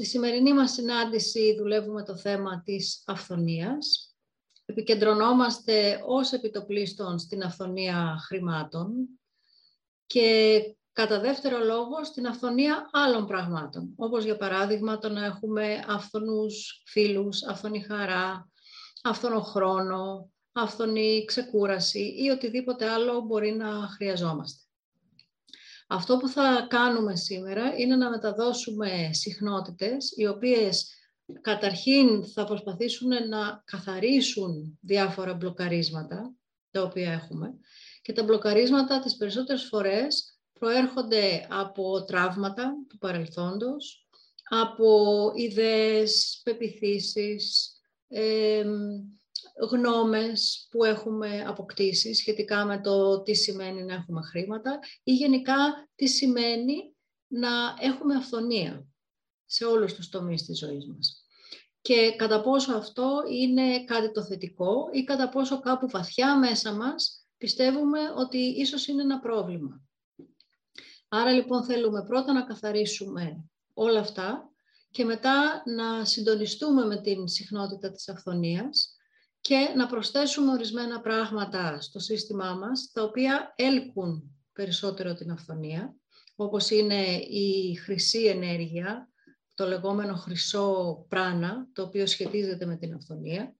Στη σημερινή μας συνάντηση δουλεύουμε το θέμα της αυθονίας. Επικεντρωνόμαστε ως επιτοπλίστων στην αυθονία χρημάτων και κατά δεύτερο λόγο στην αυθονία άλλων πραγμάτων, όπως για παράδειγμα το να έχουμε αυθονούς φίλους, αυθονή χαρά, αυθονό χρόνο, αυθονή ξεκούραση ή οτιδήποτε άλλο μπορεί να χρειαζόμαστε. Αυτό που θα κάνουμε σήμερα είναι να μεταδώσουμε συχνότητες, οι οποίες καταρχήν θα προσπαθήσουν να καθαρίσουν διάφορα μπλοκαρίσματα, τα οποία έχουμε, και τα μπλοκαρίσματα τις περισσότερες φορές προέρχονται από τραύματα του παρελθόντος, από ιδέες, πεπιθήσεις, γνώμες που έχουμε αποκτήσει σχετικά με το τι σημαίνει να έχουμε χρήματα ή γενικά τι σημαίνει να έχουμε αυθονία σε όλους τους τομείς της ζωής μας. Και κατά πόσο αυτό είναι κάτι το θετικό ή κατά πόσο κάπου βαθιά μέσα μας πιστεύουμε ότι ίσως είναι ένα πρόβλημα. Άρα λοιπόν θέλουμε πρώτα να καθαρίσουμε όλα αυτά και μετά να συντονιστούμε με την συχνότητα της αυθονίας και να προσθέσουμε ορισμένα πράγματα στο σύστημά μας, τα οποία έλκουν περισσότερο την αυθονία, όπως είναι η χρυσή ενέργεια, το λεγόμενο χρυσό πράνα, το οποίο σχετίζεται με την αυθονία,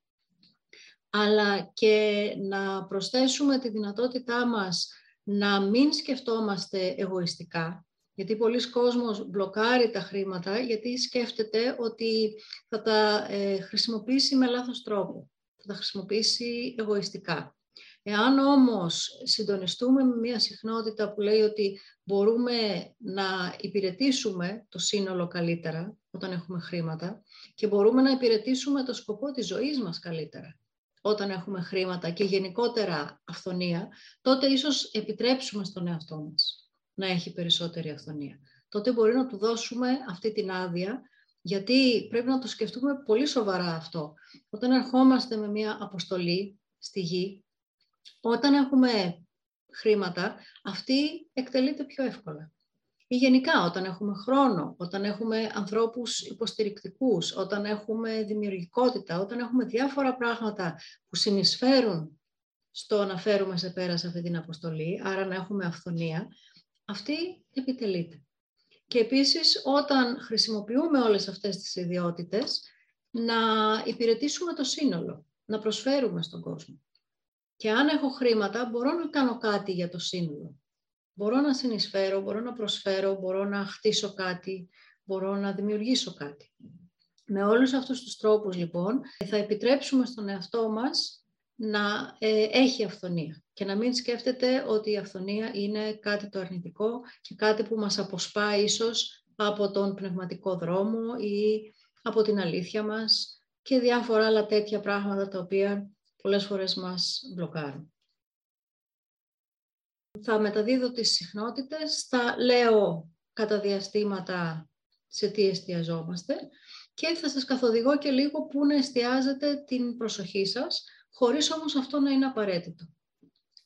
αλλά και να προσθέσουμε τη δυνατότητά μας να μην σκεφτόμαστε εγωιστικά, γιατί πολλοί κόσμος μπλοκάρει τα χρήματα γιατί σκέφτεται ότι θα τα ε, χρησιμοποιήσει με λάθος τρόπο θα τα χρησιμοποιήσει εγωιστικά. Εάν όμως συντονιστούμε με μια συχνότητα που λέει ότι μπορούμε να υπηρετήσουμε το σύνολο καλύτερα όταν έχουμε χρήματα και μπορούμε να υπηρετήσουμε το σκοπό της ζωής μας καλύτερα όταν έχουμε χρήματα και γενικότερα αυθονία, τότε ίσως επιτρέψουμε στον εαυτό μας να έχει περισσότερη αυθονία. Τότε μπορεί να του δώσουμε αυτή την άδεια γιατί πρέπει να το σκεφτούμε πολύ σοβαρά αυτό. Όταν ερχόμαστε με μια αποστολή στη γη, όταν έχουμε χρήματα, αυτή εκτελείται πιο εύκολα. Ή γενικά όταν έχουμε χρόνο, όταν έχουμε ανθρώπους υποστηρικτικούς, όταν έχουμε δημιουργικότητα, όταν έχουμε διάφορα πράγματα που συνεισφέρουν στο να φέρουμε σε πέρα σε αυτή την αποστολή, άρα να έχουμε αυθονία, αυτή επιτελείται. Και επίσης όταν χρησιμοποιούμε όλες αυτές τις ιδιότητες, να υπηρετήσουμε το σύνολο, να προσφέρουμε στον κόσμο. Και αν έχω χρήματα, μπορώ να κάνω κάτι για το σύνολο. Μπορώ να συνεισφέρω, μπορώ να προσφέρω, μπορώ να χτίσω κάτι, μπορώ να δημιουργήσω κάτι. Με όλους αυτούς τους τρόπους, λοιπόν, θα επιτρέψουμε στον εαυτό μας να ε, έχει αυθονία και να μην σκέφτεται ότι η αυθονία είναι κάτι το αρνητικό και κάτι που μας αποσπά ίσως από τον πνευματικό δρόμο ή από την αλήθεια μας και διάφορα άλλα τέτοια πράγματα τα οποία πολλές φορές μας μπλοκάρουν. Θα μεταδίδω τις συχνότητες, θα λέω κατά διαστήματα σε τι εστιαζόμαστε και θα σας καθοδηγώ και λίγο πού να εστιάζετε την προσοχή σας χωρίς όμως αυτό να είναι απαραίτητο.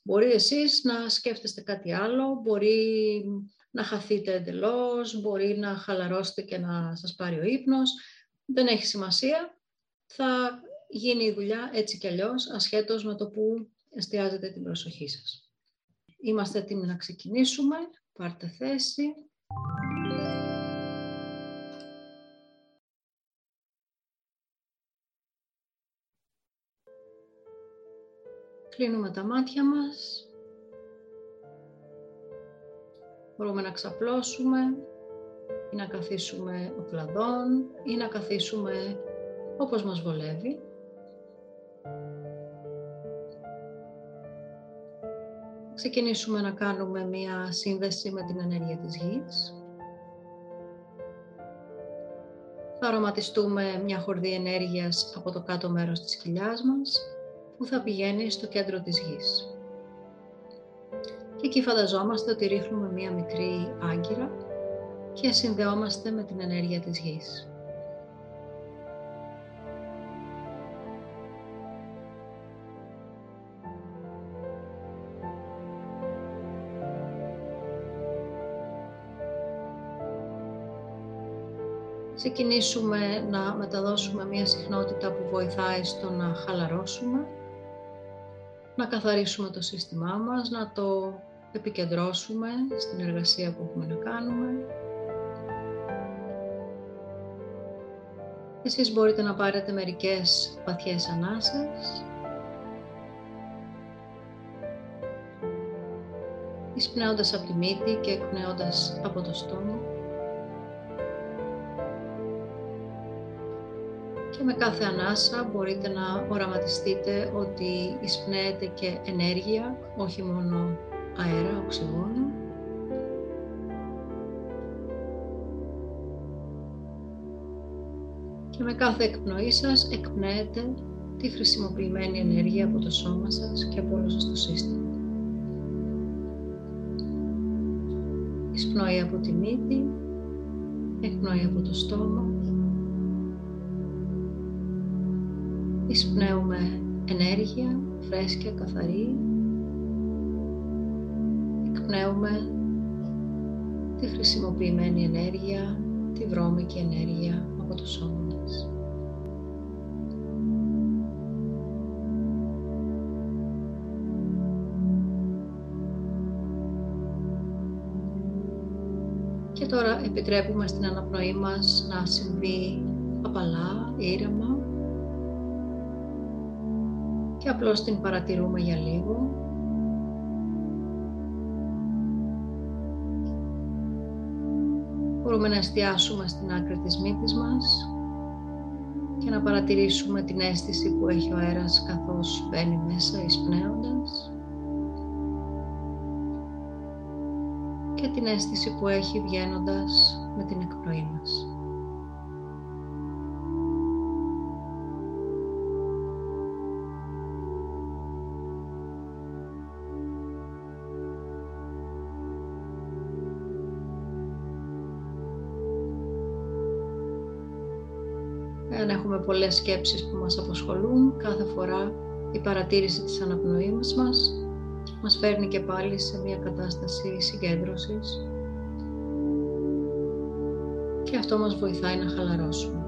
Μπορεί εσείς να σκέφτεστε κάτι άλλο, μπορεί να χαθείτε εντελώς, μπορεί να χαλαρώσετε και να σας πάρει ο ύπνος. Δεν έχει σημασία. Θα γίνει η δουλειά έτσι κι αλλιώς, ασχέτως με το που εστιάζετε την προσοχή σας. Είμαστε έτοιμοι να ξεκινήσουμε. Πάρτε θέση. Κλείνουμε τα μάτια μας. Μπορούμε να ξαπλώσουμε ή να καθίσουμε κλαδόν ή να καθίσουμε όπως μας βολεύει. Ξεκινήσουμε να κάνουμε μία σύνδεση με την ενέργεια της γης. Θα αρωματιστούμε μια χορδή ενέργειας από το κάτω μέρος της κοιλιάς μας που θα πηγαίνει στο κέντρο της γης. Και εκεί φανταζόμαστε ότι ρίχνουμε μία μικρή άγκυρα και συνδεόμαστε με την ενέργεια της γης. ξεκινήσουμε να μεταδώσουμε μία συχνότητα που βοηθάει στο να χαλαρώσουμε, να καθαρίσουμε το σύστημά μας, να το επικεντρώσουμε στην εργασία που έχουμε να κάνουμε. Εσείς μπορείτε να πάρετε μερικές βαθιές ανάσες. Εισπνέοντας από τη μύτη και εκπνέοντας από το στόμα. Με κάθε ανάσα μπορείτε να οραματιστείτε ότι εισπνέεται και ενέργεια, όχι μόνο αέρα, οξυγόνο. Και με κάθε εκπνοή σας εκπνέετε τη χρησιμοποιημένη ενέργεια από το σώμα σας και από όλο σας το σύστημα. Εισπνοή από τη μύτη, εκπνοή από το στόμα. Εισπνέουμε ενέργεια, φρέσκια, καθαρή εκπνέουμε τη χρησιμοποιημένη ενέργεια, τη βρώμικη ενέργεια από το σώμα μας. Και τώρα επιτρέπουμε στην αναπνοή μας να συμβεί απαλά, ήρεμα και απλώς την παρατηρούμε για λίγο μπορούμε να εστιάσουμε στην άκρη της μύτης μας και να παρατηρήσουμε την αίσθηση που έχει ο αέρας καθώς μπαίνει μέσα εισπνέοντας και την αίσθηση που έχει βγαίνοντας με την εκπνοή μας. Πολλές σκέψεις που μας απασχολούν, κάθε φορά η παρατήρηση της αναπνοής μας μας φέρνει και πάλι σε μια κατάσταση συγκέντρωσης και αυτό μας βοηθάει να χαλαρώσουμε.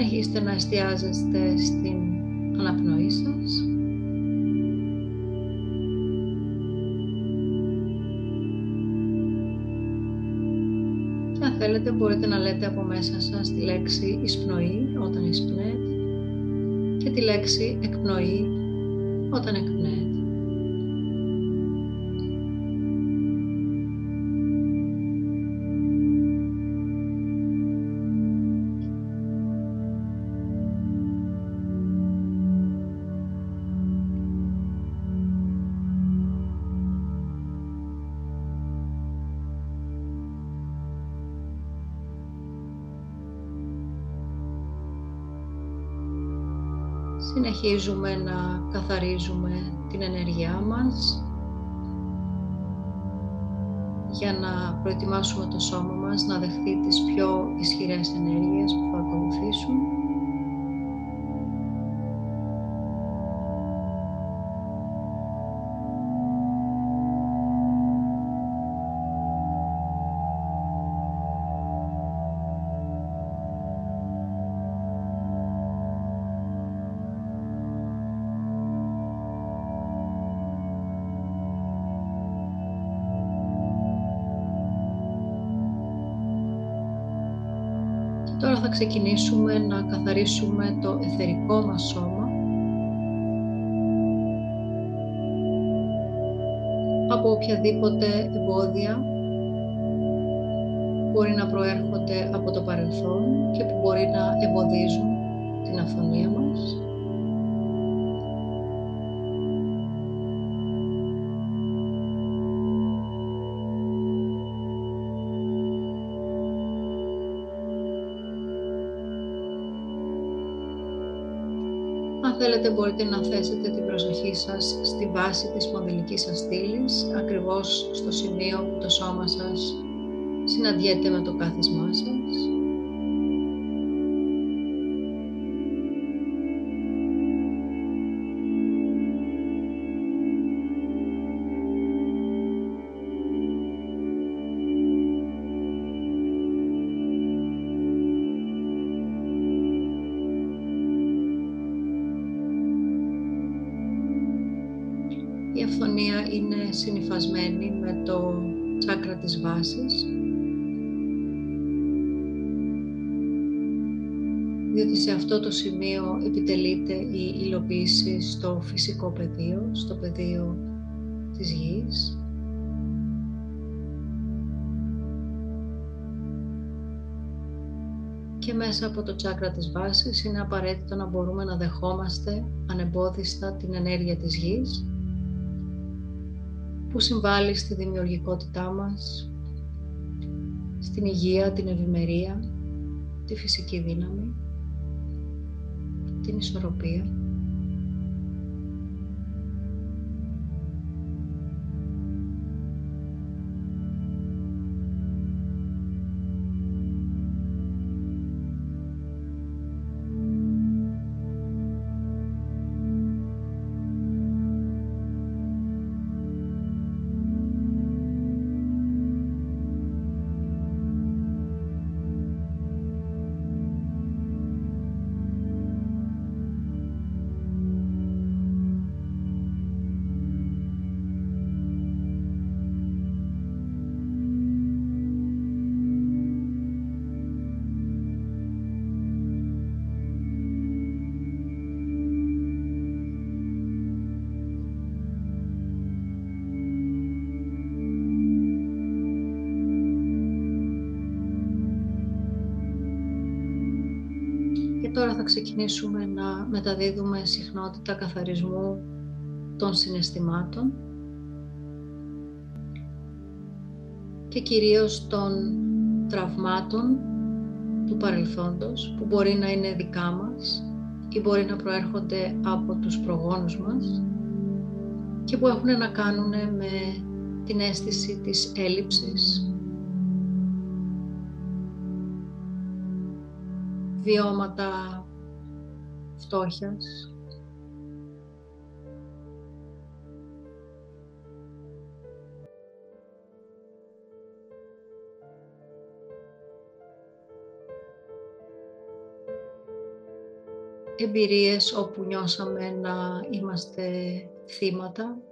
Συνεχίστε να εστιάζεστε στην αναπνοή σας. Και αν θέλετε μπορείτε να λέτε από μέσα σας τη λέξη εισπνοή όταν εισπνέετε και τη λέξη εκπνοή όταν εκπνέετε. Συνεχίζουμε να καθαρίζουμε την ενέργειά μας για να προετοιμάσουμε το σώμα μας να δεχθεί τις πιο ισχυρές ενέργειες που θα ακολουθήσουν. Θα ξεκινήσουμε να καθαρίσουμε το εθερικό μας σώμα από οποιαδήποτε εμπόδια μπορεί να προέρχονται από το παρελθόν και που μπορεί να εμποδίζουν την αυθονία μας. Θέλετε μπορείτε να θέσετε την προσοχή σας στη βάση της σπονδυλικής σας στήλης, ακριβώς στο σημείο που το σώμα σας συναντιέται με το κάθισμά σας. Σημείο επιτελείται η υλοποίηση στο φυσικό πεδίο, στο πεδίο της γης. Και μέσα από το τσάκρα της βάσης είναι απαραίτητο να μπορούμε να δεχόμαστε ανεμπόδιστα την ενέργεια της γης που συμβάλλει στη δημιουργικότητά μας, στην υγεία, την ευημερία, τη φυσική δύναμη, την ισορροπία. Τώρα θα ξεκινήσουμε να μεταδίδουμε συχνότητα καθαρισμού των συναισθημάτων και κυρίως των τραυμάτων του παρελθόντος που μπορεί να είναι δικά μας ή μπορεί να προέρχονται από τους προγόνους μας και που έχουν να κάνουν με την αίσθηση της έλλειψης, βιώματα φτώχειας. Εμπειρίες όπου νιώσαμε να είμαστε θύματα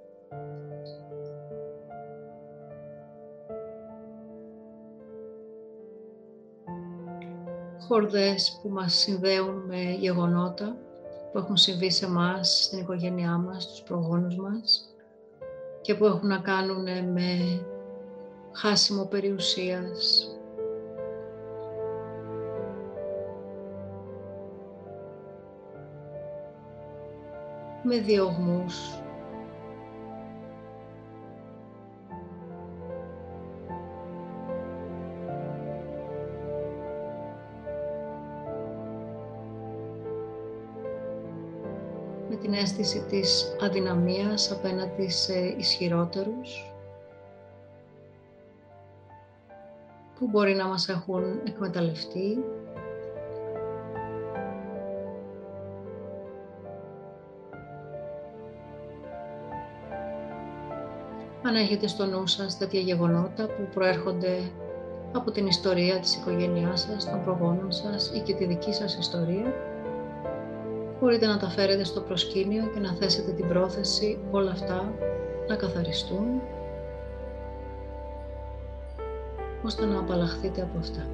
χορδές που μας συνδέουν με γεγονότα που έχουν συμβεί σε μας, στην οικογένειά μας, στους προγόνους μας και που έχουν να κάνουν με χάσιμο περιουσίας, με διωγμούς, την αίσθηση της αδυναμίας απέναντι σε ισχυρότερους που μπορεί να μας έχουν εκμεταλλευτεί. Αν έχετε στο νου σας τέτοια γεγονότα που προέρχονται από την ιστορία της οικογένειάς σας, των προγόνων σας ή και τη δική σας ιστορία, μπορείτε να τα φέρετε στο προσκήνιο και να θέσετε την πρόθεση όλα αυτά να καθαριστούν ώστε να απαλλαχθείτε από αυτά.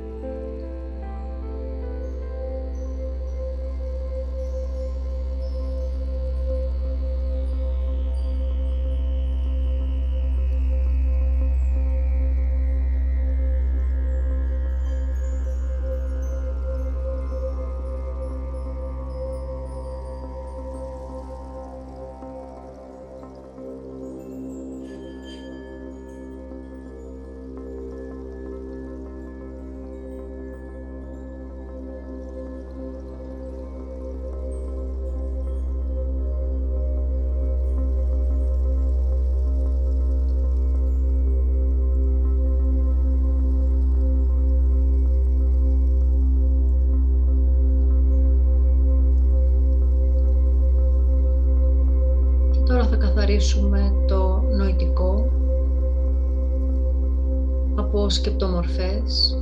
Σκεπτομορφές.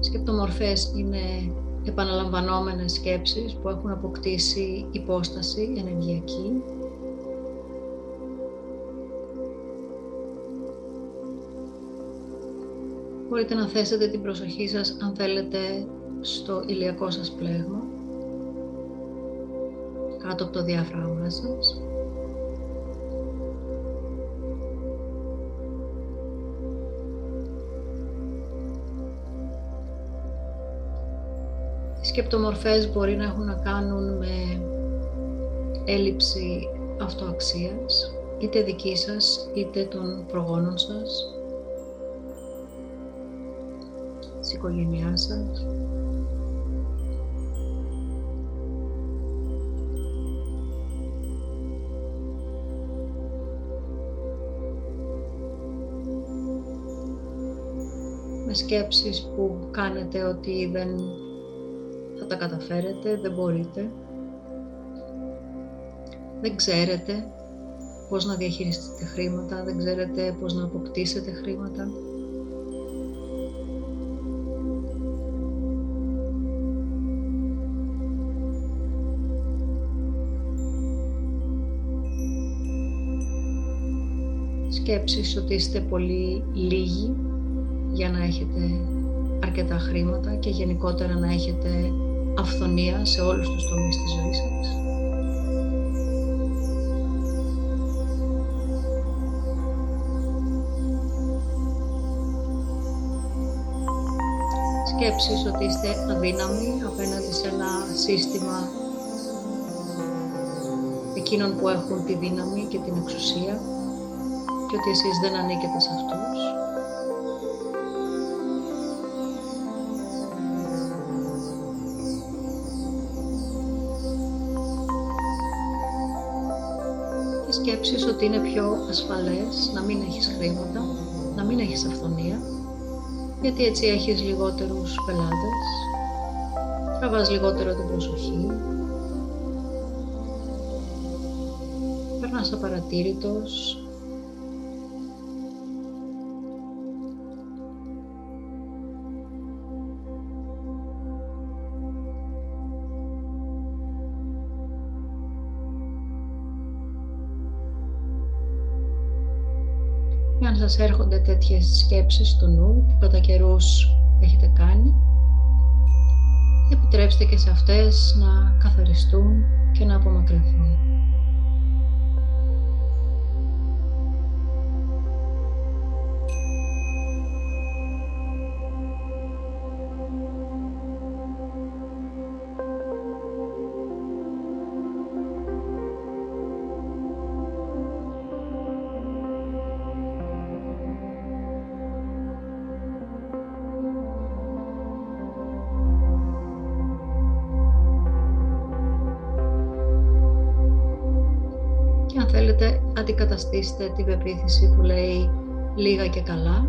Σκεπτομορφές είναι επαναλαμβανόμενες σκέψεις που έχουν αποκτήσει υπόσταση ενεργειακή. Μπορείτε να θέσετε την προσοχή σας αν θέλετε στο ηλιακό σας πλέγμα κάτω από το διάφραγμά σας. Σκεπτομορφές μπορεί να έχουν να κάνουν με έλλειψη αυτοαξίας, είτε δική σας, είτε των προγόνων σας, της οικογένειάς σας. με σκέψεις που κάνετε ότι δεν θα τα καταφέρετε, δεν μπορείτε. Δεν ξέρετε πώς να διαχειριστείτε χρήματα, δεν ξέρετε πώς να αποκτήσετε χρήματα. Σκέψεις ότι είστε πολύ λίγοι για να έχετε αρκετά χρήματα και γενικότερα να έχετε αυθονία σε όλους τους τομείς της ζωής σας. Σκέψεις ότι είστε αδύναμοι απέναντι σε ένα σύστημα εκείνων που έχουν τη δύναμη και την εξουσία και ότι εσείς δεν ανήκετε σε αυτούς. Ότι είναι πιο ασφαλές να μην έχεις χρήματα, να μην έχεις αυθονία, γιατί έτσι έχεις λιγότερους πελάτες, τραβάς λιγότερο την προσοχή, περνάς απαρατήρητος, σας έρχονται τέτοιες σκέψεις στο νου που κατά καιρούς έχετε κάνει, επιτρέψτε και σε αυτές να καθαριστούν και να απομακρυνθούν. Αντικαταστήστε την πεποίθηση που λέει λίγα και καλά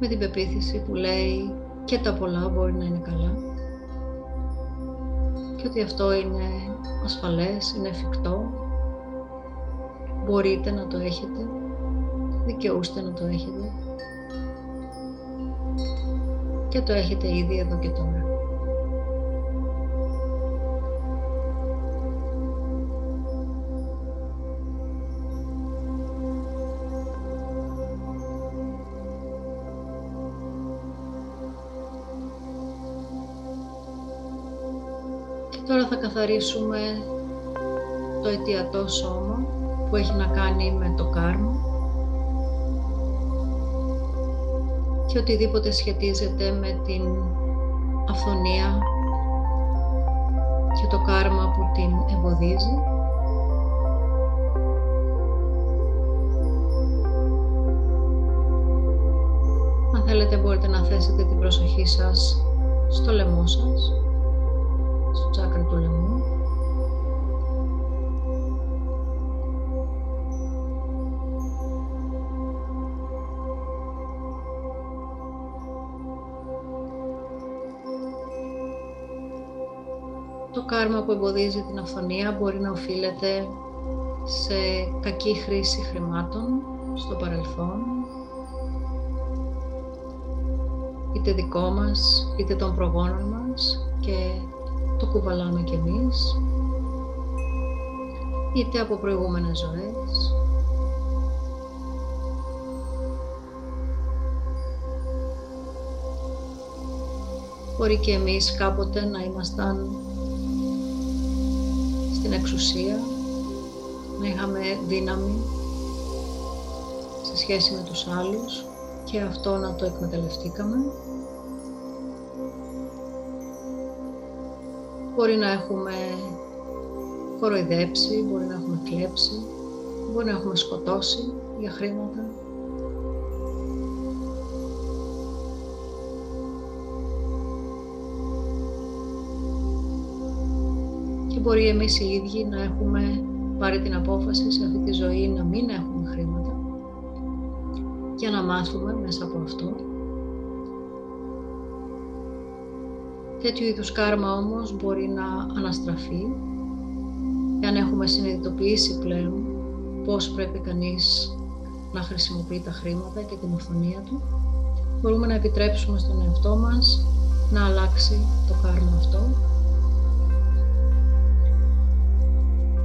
με την πεποίθηση που λέει και τα πολλά μπορεί να είναι καλά και ότι αυτό είναι ασφαλές, είναι εφικτό, μπορείτε να το έχετε, δικαιούστε να το έχετε. Και το έχετε ήδη εδώ και τώρα. Τώρα θα καθαρίσουμε το αιτιατό σώμα που έχει να κάνει με το κάρμα και οτιδήποτε σχετίζεται με την αυθονία και το κάρμα που την εμποδίζει. Αν θέλετε μπορείτε να θέσετε την προσοχή σας στο λαιμό σας στο τσάκρα του λαιμού. Το Το κάρμα που εμποδίζει την αυθονία μπορεί να οφείλεται σε κακή χρήση χρημάτων στο παρελθόν, είτε δικό μας, είτε των προγόνων μας και το κουβαλάμε κι εμείς, είτε από προηγούμενες ζωές. Μπορεί και εμείς κάποτε να ήμασταν στην εξουσία, να είχαμε δύναμη σε σχέση με τους άλλους και αυτό να το εκμεταλλευτήκαμε. Μπορεί να έχουμε κοροϊδέψει, μπορεί να έχουμε κλέψει, μπορεί να έχουμε σκοτώσει για χρήματα. Και μπορεί εμείς οι ίδιοι να έχουμε πάρει την απόφαση σε αυτή τη ζωή να μην έχουμε χρήματα για να μάθουμε μέσα από αυτό. Τέτοιου είδους κάρμα όμως μπορεί να αναστραφεί εάν έχουμε συνειδητοποιήσει πλέον πώς πρέπει κανείς να χρησιμοποιεί τα χρήματα και την ευθονία του, μπορούμε να επιτρέψουμε στον εαυτό μας να αλλάξει το κάρμα αυτό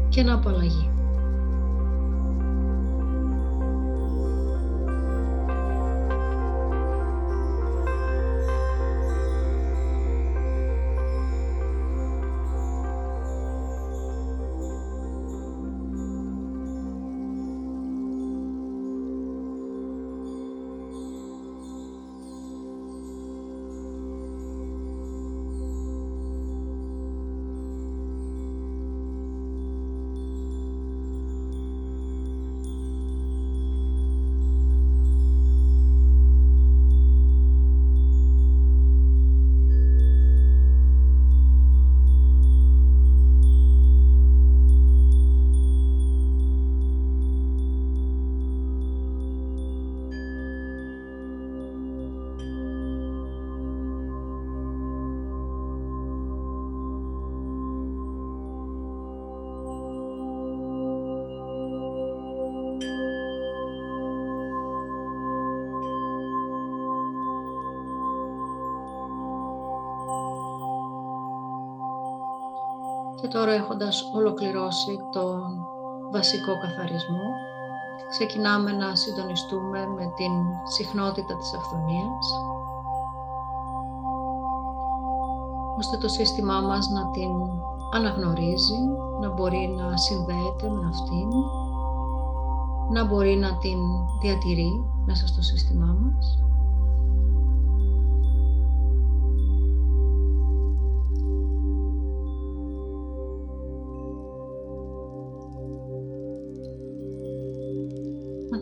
και να απαλλαγεί. Και τώρα έχοντας ολοκληρώσει τον βασικό καθαρισμό, ξεκινάμε να συντονιστούμε με την συχνότητα της αυθονίας, ώστε το σύστημά μας να την αναγνωρίζει, να μπορεί να συνδέεται με αυτήν, να μπορεί να την διατηρεί μέσα στο σύστημά μας.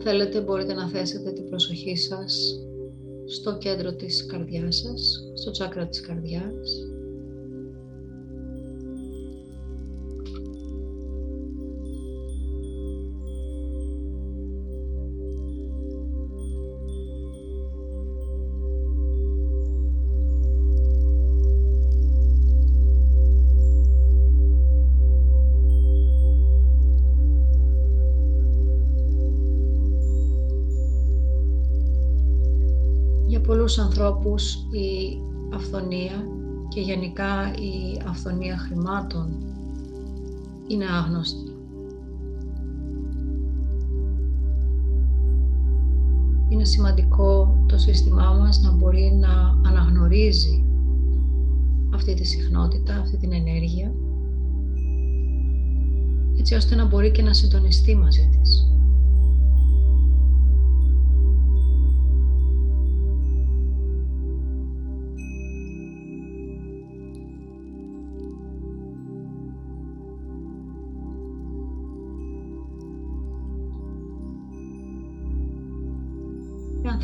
Θέλετε μπορείτε να θέσετε την προσοχή σας στο κέντρο της καρδιάς σας, στο τσάκρα της καρδιάς. Πολλούς ανθρώπους η αυθονία και γενικά η αυθονία χρημάτων είναι άγνωστη. Είναι σημαντικό το σύστημά μας να μπορεί να αναγνωρίζει αυτή τη συχνότητα, αυτή την ενέργεια, έτσι ώστε να μπορεί και να συντονιστεί μαζί της.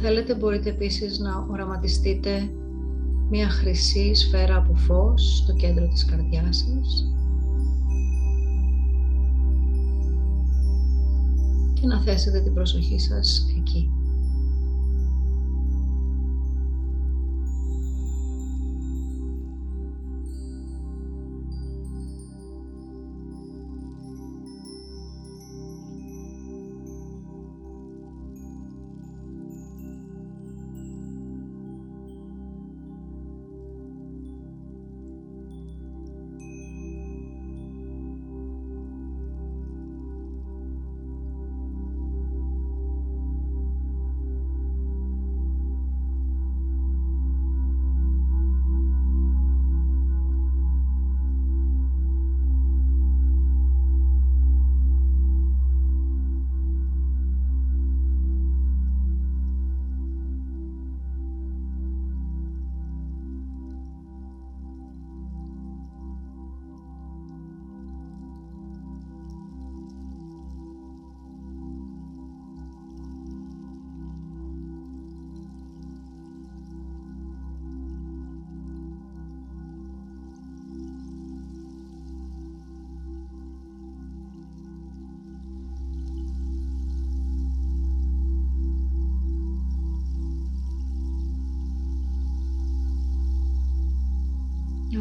Θέλετε μπορείτε επίσης να οραματιστείτε μια χρυσή σφαίρα από φως στο κέντρο της καρδιάς σας και να θέσετε την προσοχή σας εκεί.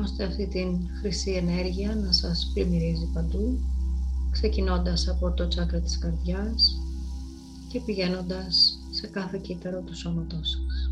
Ώστε αυτή την χρυσή ενέργεια να σας πλημμυρίζει παντού, ξεκινώντας από το τσάκρα της καρδιάς και πηγαίνοντας σε κάθε κύτταρο του σώματός σας. σας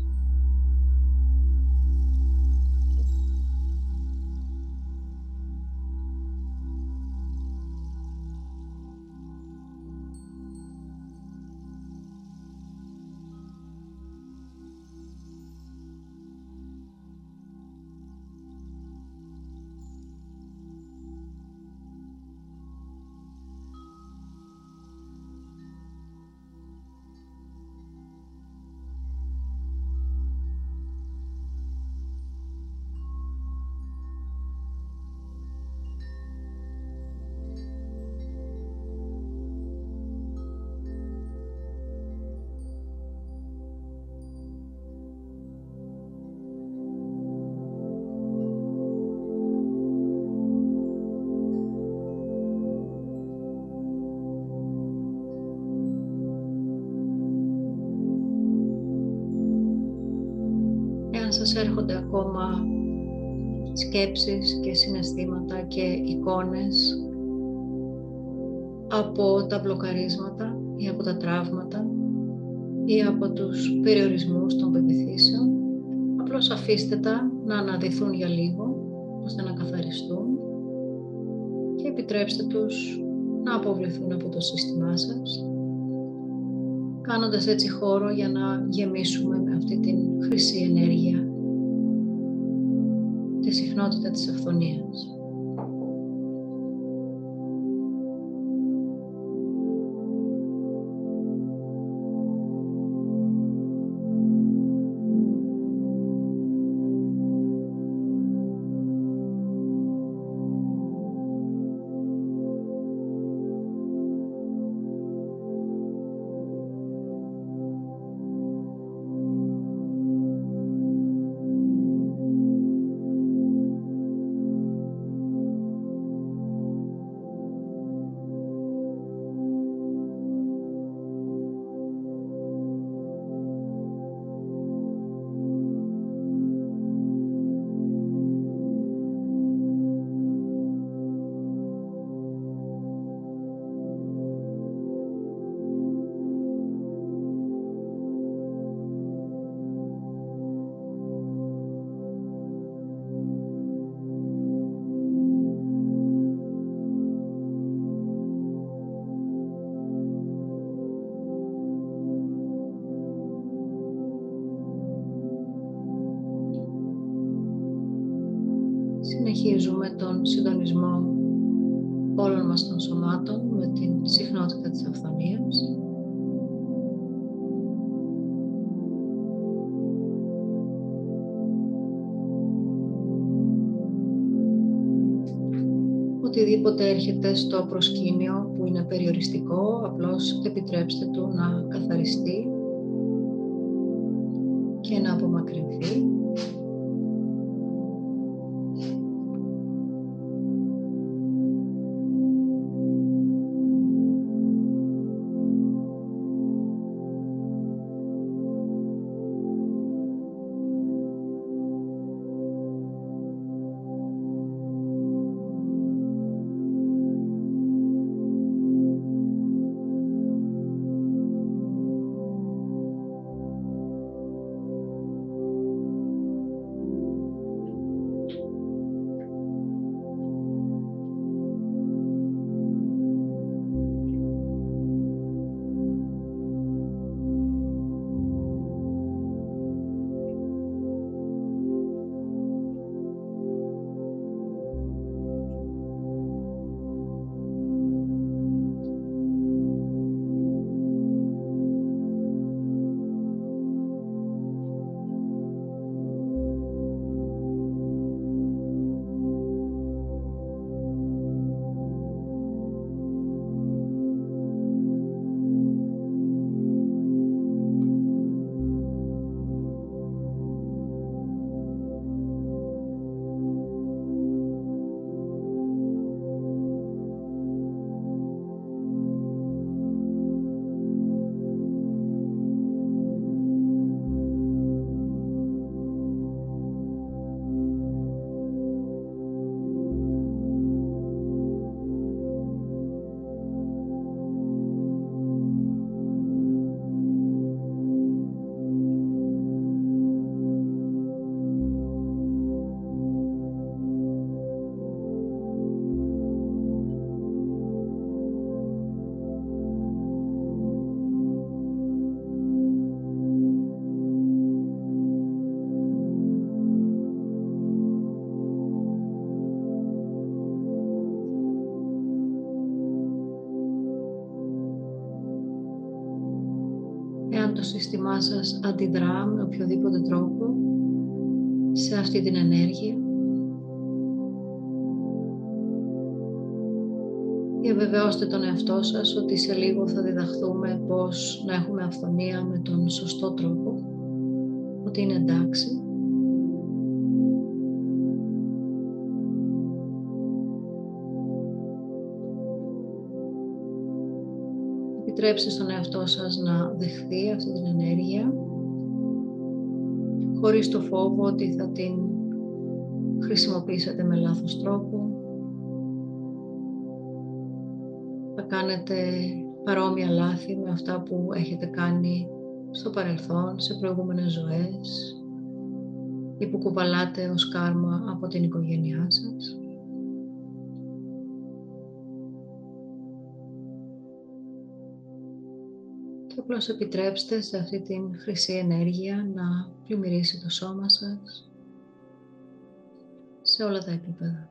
σκέψεις και συναισθήματα και εικόνες από τα μπλοκαρίσματα ή από τα τραύματα ή από τους περιορισμούς των πεπιθήσεων. Απλώς αφήστε τα να αναδυθούν για λίγο, ώστε να καθαριστούν και επιτρέψτε τους να αποβληθούν από το σύστημά σας, κάνοντας έτσι χώρο για να γεμίσουμε με αυτή την χρυσή ενέργεια τη συχνότητα της συνεχίζουμε τον συντονισμό όλων μας των σωμάτων με την συχνότητα της αυθονίας. Οτιδήποτε έρχεται στο προσκήνιο που είναι περιοριστικό, απλώς επιτρέψτε του να καθαριστεί και να απομακρυνθεί. Σύστημά σας αντιδρά με οποιοδήποτε τρόπο σε αυτή την ενέργεια. Διαβεβαιώστε τον εαυτό σας ότι σε λίγο θα διδαχθούμε πώς να έχουμε αυθονία με τον σωστό τρόπο, ότι είναι εντάξει. Επιτρέψτε στον εαυτό σας να δεχθεί αυτή την ενέργεια χωρίς το φόβο ότι θα την χρησιμοποιήσετε με λάθος τρόπο. Θα κάνετε παρόμοια λάθη με αυτά που έχετε κάνει στο παρελθόν, σε προηγούμενες ζωές ή που κουβαλάτε ως κάρμα από την οικογένειά σας. Απλώς επιτρέψτε σε αυτή την χρυσή ενέργεια να πλημμυρίσει το σώμα σας σε όλα τα επίπεδα.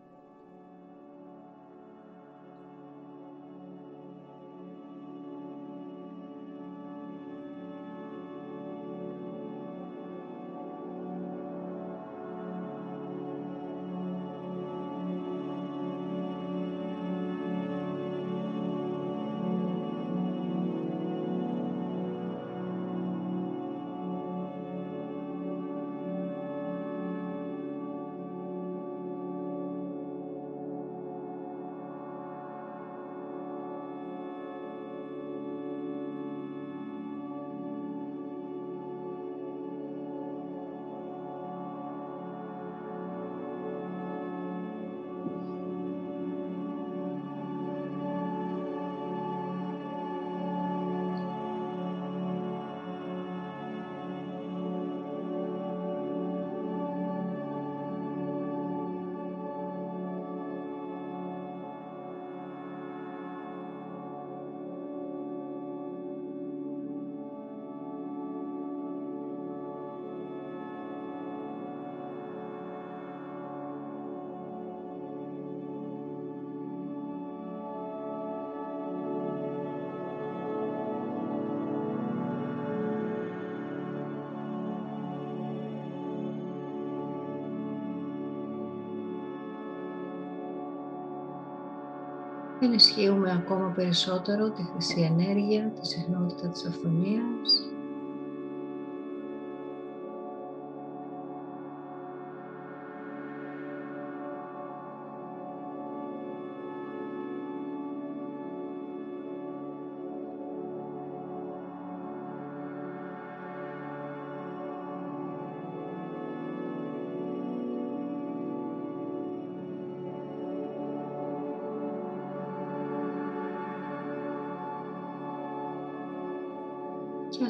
Ενισχύουμε ακόμα περισσότερο τη χρυσή ενέργεια, τη συχνότητα της αυθονίας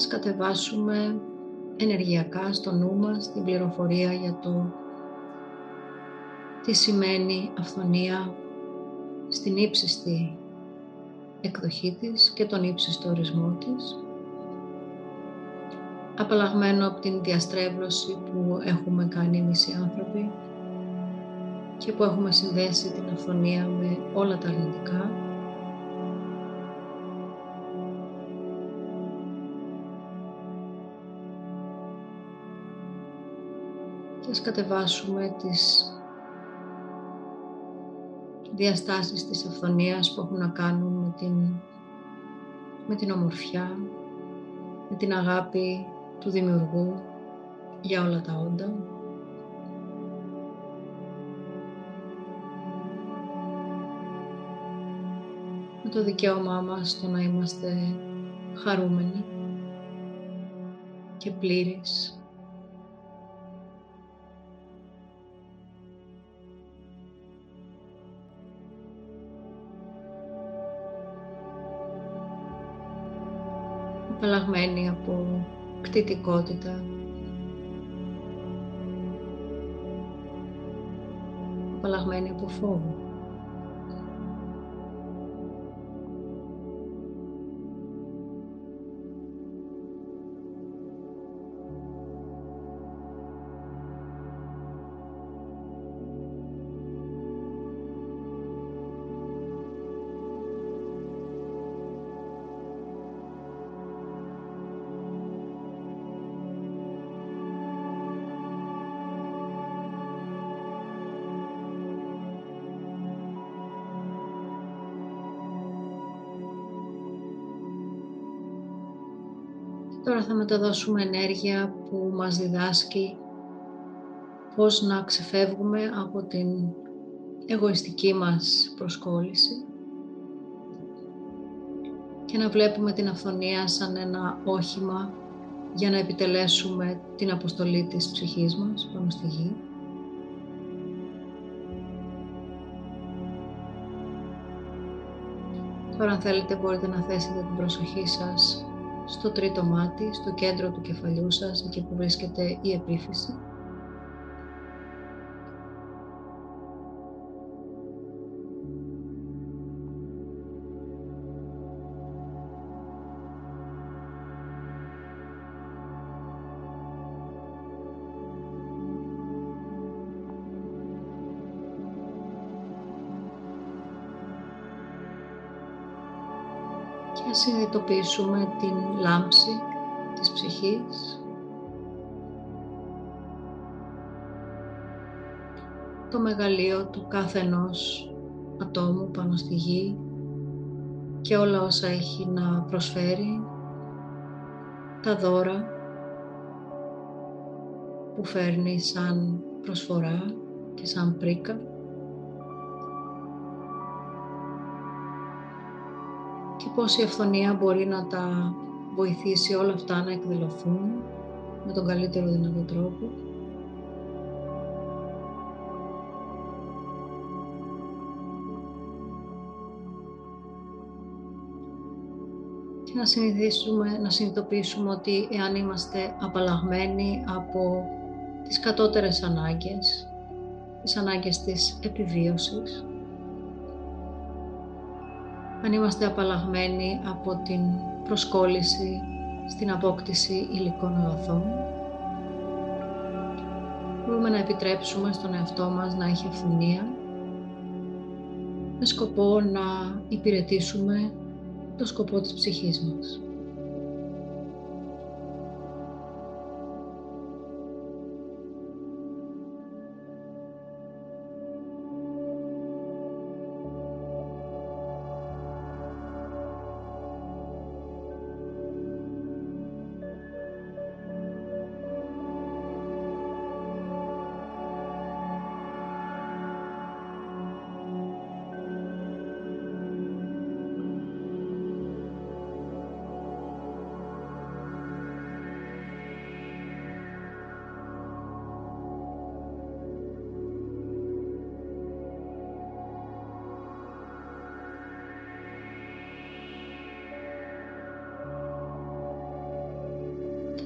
ας κατεβάσουμε ενεργειακά στο νου μας την πληροφορία για το τι σημαίνει αυθονία στην ύψιστη εκδοχή της και τον ύψιστο ορισμό της. Απαλλαγμένο από την διαστρέβλωση που έχουμε κάνει εμείς οι άνθρωποι και που έχουμε συνδέσει την αυθονία με όλα τα αρνητικά και ας κατεβάσουμε τις διαστάσεις της αυθονίας που έχουν να κάνουν με την, με την ομορφιά, με την αγάπη του δημιουργού για όλα τα όντα. Με το δικαίωμά μας στο να είμαστε χαρούμενοι και πλήρεις απαλλαγμένη από κτητικότητα, απαλλαγμένη από φόβο. Τώρα θα μεταδώσουμε ενέργεια που μας διδάσκει πώς να ξεφεύγουμε από την εγωιστική μας προσκόλληση και να βλέπουμε την αυθονία σαν ένα όχημα για να επιτελέσουμε την αποστολή της ψυχής μας πάνω στη γη. Τώρα αν θέλετε μπορείτε να θέσετε την προσοχή σας στο τρίτο μάτι, στο κέντρο του κεφαλιού σας, εκεί που βρίσκεται η επίφυση. Συνειδητοποιήσουμε την λάμψη της ψυχής, το μεγαλείο του κάθε ενός ατόμου πάνω στη γη και όλα όσα έχει να προσφέρει, τα δώρα που φέρνει σαν προσφορά και σαν πρίκα. Πώς η αυθονία μπορεί να τα βοηθήσει όλα αυτά να εκδηλωθούν με τον καλύτερο δυνατό τρόπο. Και να συνηθίσουμε, να συνειδητοποιήσουμε ότι εάν είμαστε απαλλαγμένοι από τις κατώτερες ανάγκες, τις ανάγκες της επιβίωσης, αν είμαστε απαλλαγμένοι από την προσκόλληση στην απόκτηση υλικών αγαθών. Μπορούμε να επιτρέψουμε στον εαυτό μας να έχει αυθονία με σκοπό να υπηρετήσουμε το σκοπό της ψυχής μας.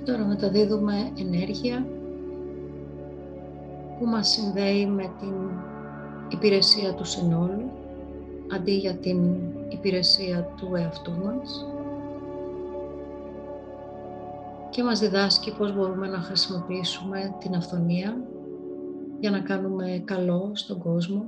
Τώρα μεταδίδουμε ενέργεια που μας συνδέει με την υπηρεσία του συνόλου αντί για την υπηρεσία του εαυτού μας. Και μας διδάσκει πώς μπορούμε να χρησιμοποιήσουμε την αυθονία για να κάνουμε καλό στον κόσμο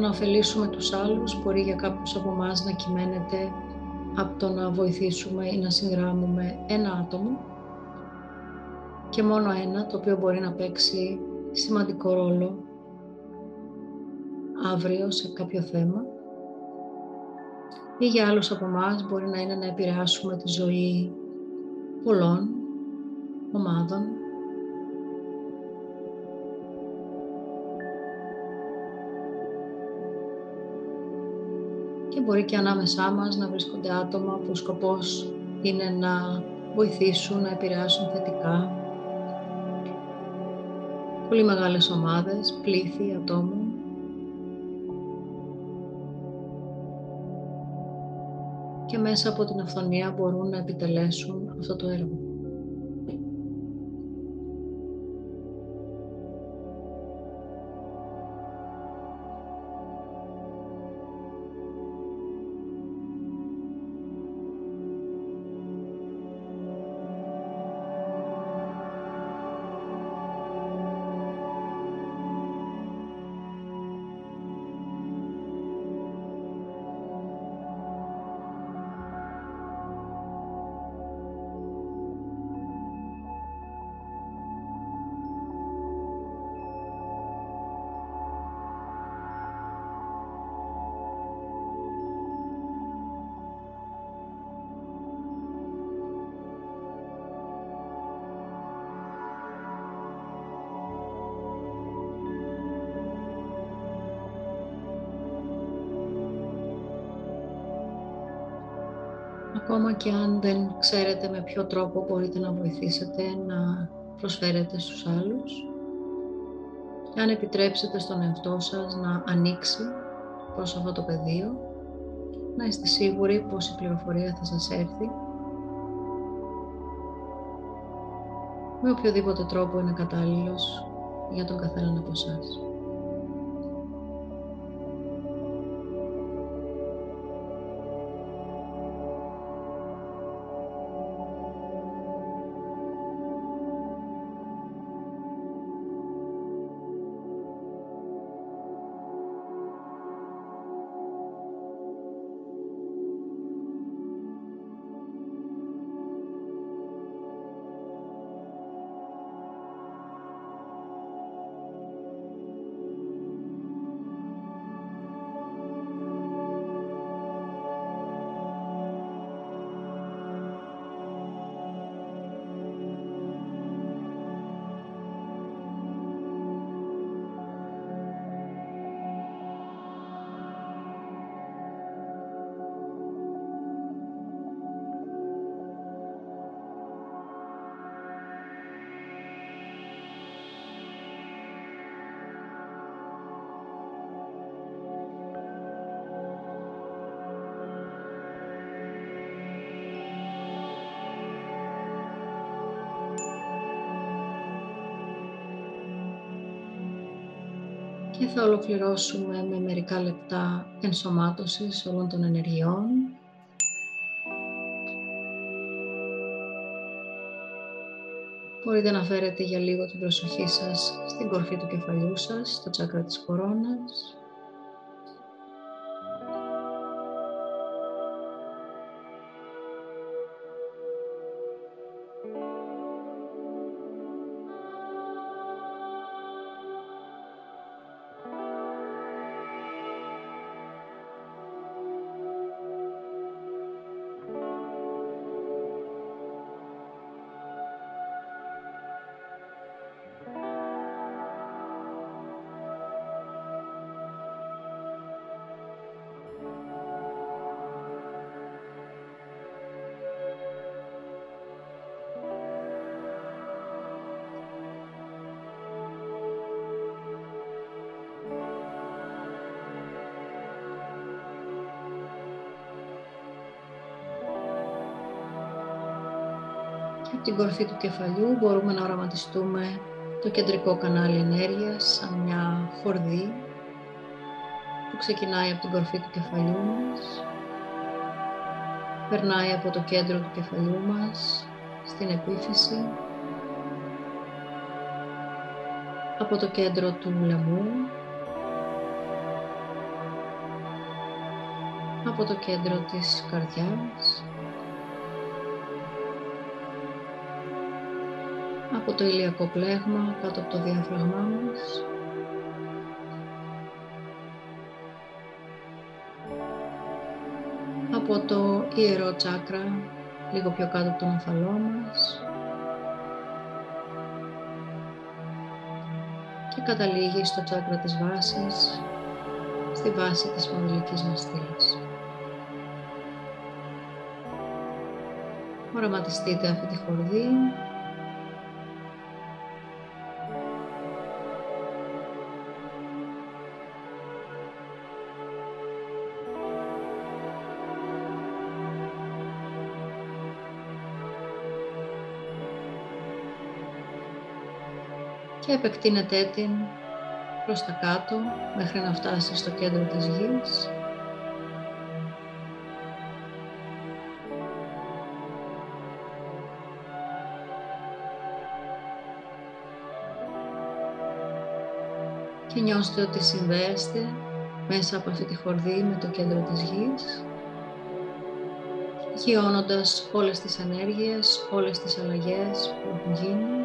να ωφελήσουμε τους άλλους μπορεί για κάποιους από εμάς να κυμαίνεται από το να βοηθήσουμε ή να συνδράμουμε ένα άτομο και μόνο ένα το οποίο μπορεί να παίξει σημαντικό ρόλο αύριο σε κάποιο θέμα. Ή για άλλους από εμάς μπορεί να είναι να επηρεάσουμε τη ζωή πολλών ομάδων μπορεί και ανάμεσά μας να βρίσκονται άτομα που σκοπός είναι να βοηθήσουν, να επηρεάσουν θετικά. Πολύ μεγάλες ομάδες, πλήθη ατόμων. Και μέσα από την αυθονία μπορούν να επιτελέσουν αυτό το έργο. Και αν δεν ξέρετε με ποιο τρόπο μπορείτε να βοηθήσετε να προσφέρετε στους άλλους, αν επιτρέψετε στον εαυτό σας να ανοίξει προς αυτό το πεδίο, να είστε σίγουροι πως η πληροφορία θα σας έρθει με οποιοδήποτε τρόπο είναι κατάλληλος για τον καθέναν από εσάς. Και θα ολοκληρώσουμε με μερικά λεπτά ενσωμάτωσης όλων των ενεργειών. Μπορείτε να φέρετε για λίγο την προσοχή σας στην κορφή του κεφαλιού σας, στο τσάκρα της κορώνας. Από την κορφή του κεφαλιού μπορούμε να οραματιστούμε το κεντρικό κανάλι ενέργειας σαν μια χορδή που ξεκινάει από την κορφή του κεφαλιού μας, περνάει από το κέντρο του κεφαλιού μας στην επίφυση, από το κέντρο του λαιμού, από το κέντρο της καρδιάς, από το ηλιακό πλέγμα κάτω από το διάφραγμά μας. Από το ιερό τσάκρα, λίγο πιο κάτω από τον ομφαλό μας. Και καταλήγει στο τσάκρα της βάσης, στη βάση της σπονδυλικής μας στήλης. Οραματιστείτε αυτή τη χορδή και επεκτείνετε την προς τα κάτω μέχρι να φτάσει στο κέντρο της γης. Και νιώστε ότι συνδέεστε μέσα από αυτή τη χορδή με το κέντρο της γης γιώνοντας όλες τις ενέργειες, όλες τις αλλαγές που έχουν γίνει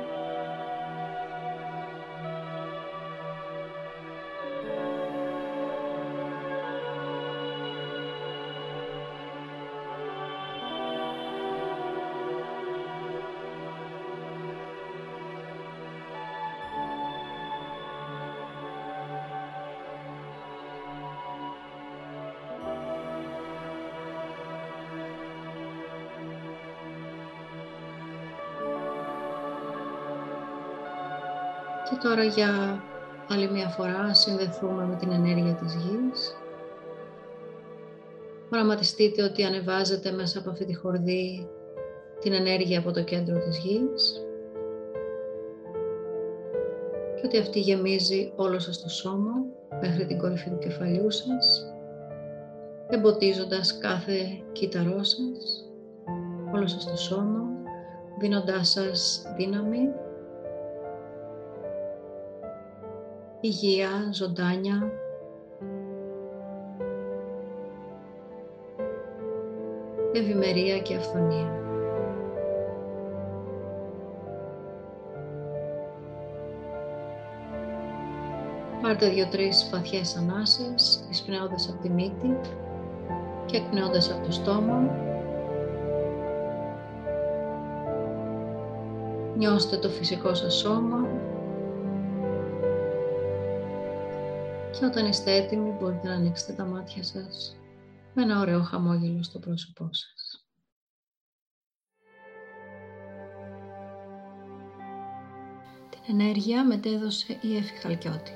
Και τώρα για άλλη μια φορά συνδεθούμε με την ενέργεια της γης. Οραματιστείτε ότι ανεβάζετε μέσα από αυτή τη χορδή την ενέργεια από το κέντρο της γης και ότι αυτή γεμίζει όλο σας το σώμα μέχρι την κορυφή του κεφαλιού σας εμποτίζοντας κάθε κύτταρό σας, όλο σας το σώμα, δίνοντάς σας δύναμη, υγεία, ζωντάνια, ευημερία και αυθονία. Πάρτε δύο-τρεις βαθιές ανάσες, εισπνέοντας από τη μύτη και εκπνέοντας από το στόμα. Νιώστε το φυσικό σας σώμα και όταν είστε έτοιμοι μπορείτε να ανοίξετε τα μάτια σας με ένα ωραίο χαμόγελο στο πρόσωπό σας. Την ενέργεια μετέδωσε η Εφη Χαλκιώτη.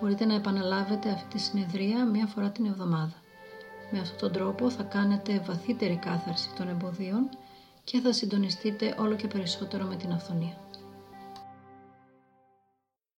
Μπορείτε να επαναλάβετε αυτή τη συνεδρία μία φορά την εβδομάδα. Με αυτόν τον τρόπο θα κάνετε βαθύτερη κάθαρση των εμποδίων και θα συντονιστείτε όλο και περισσότερο με την αυθονία.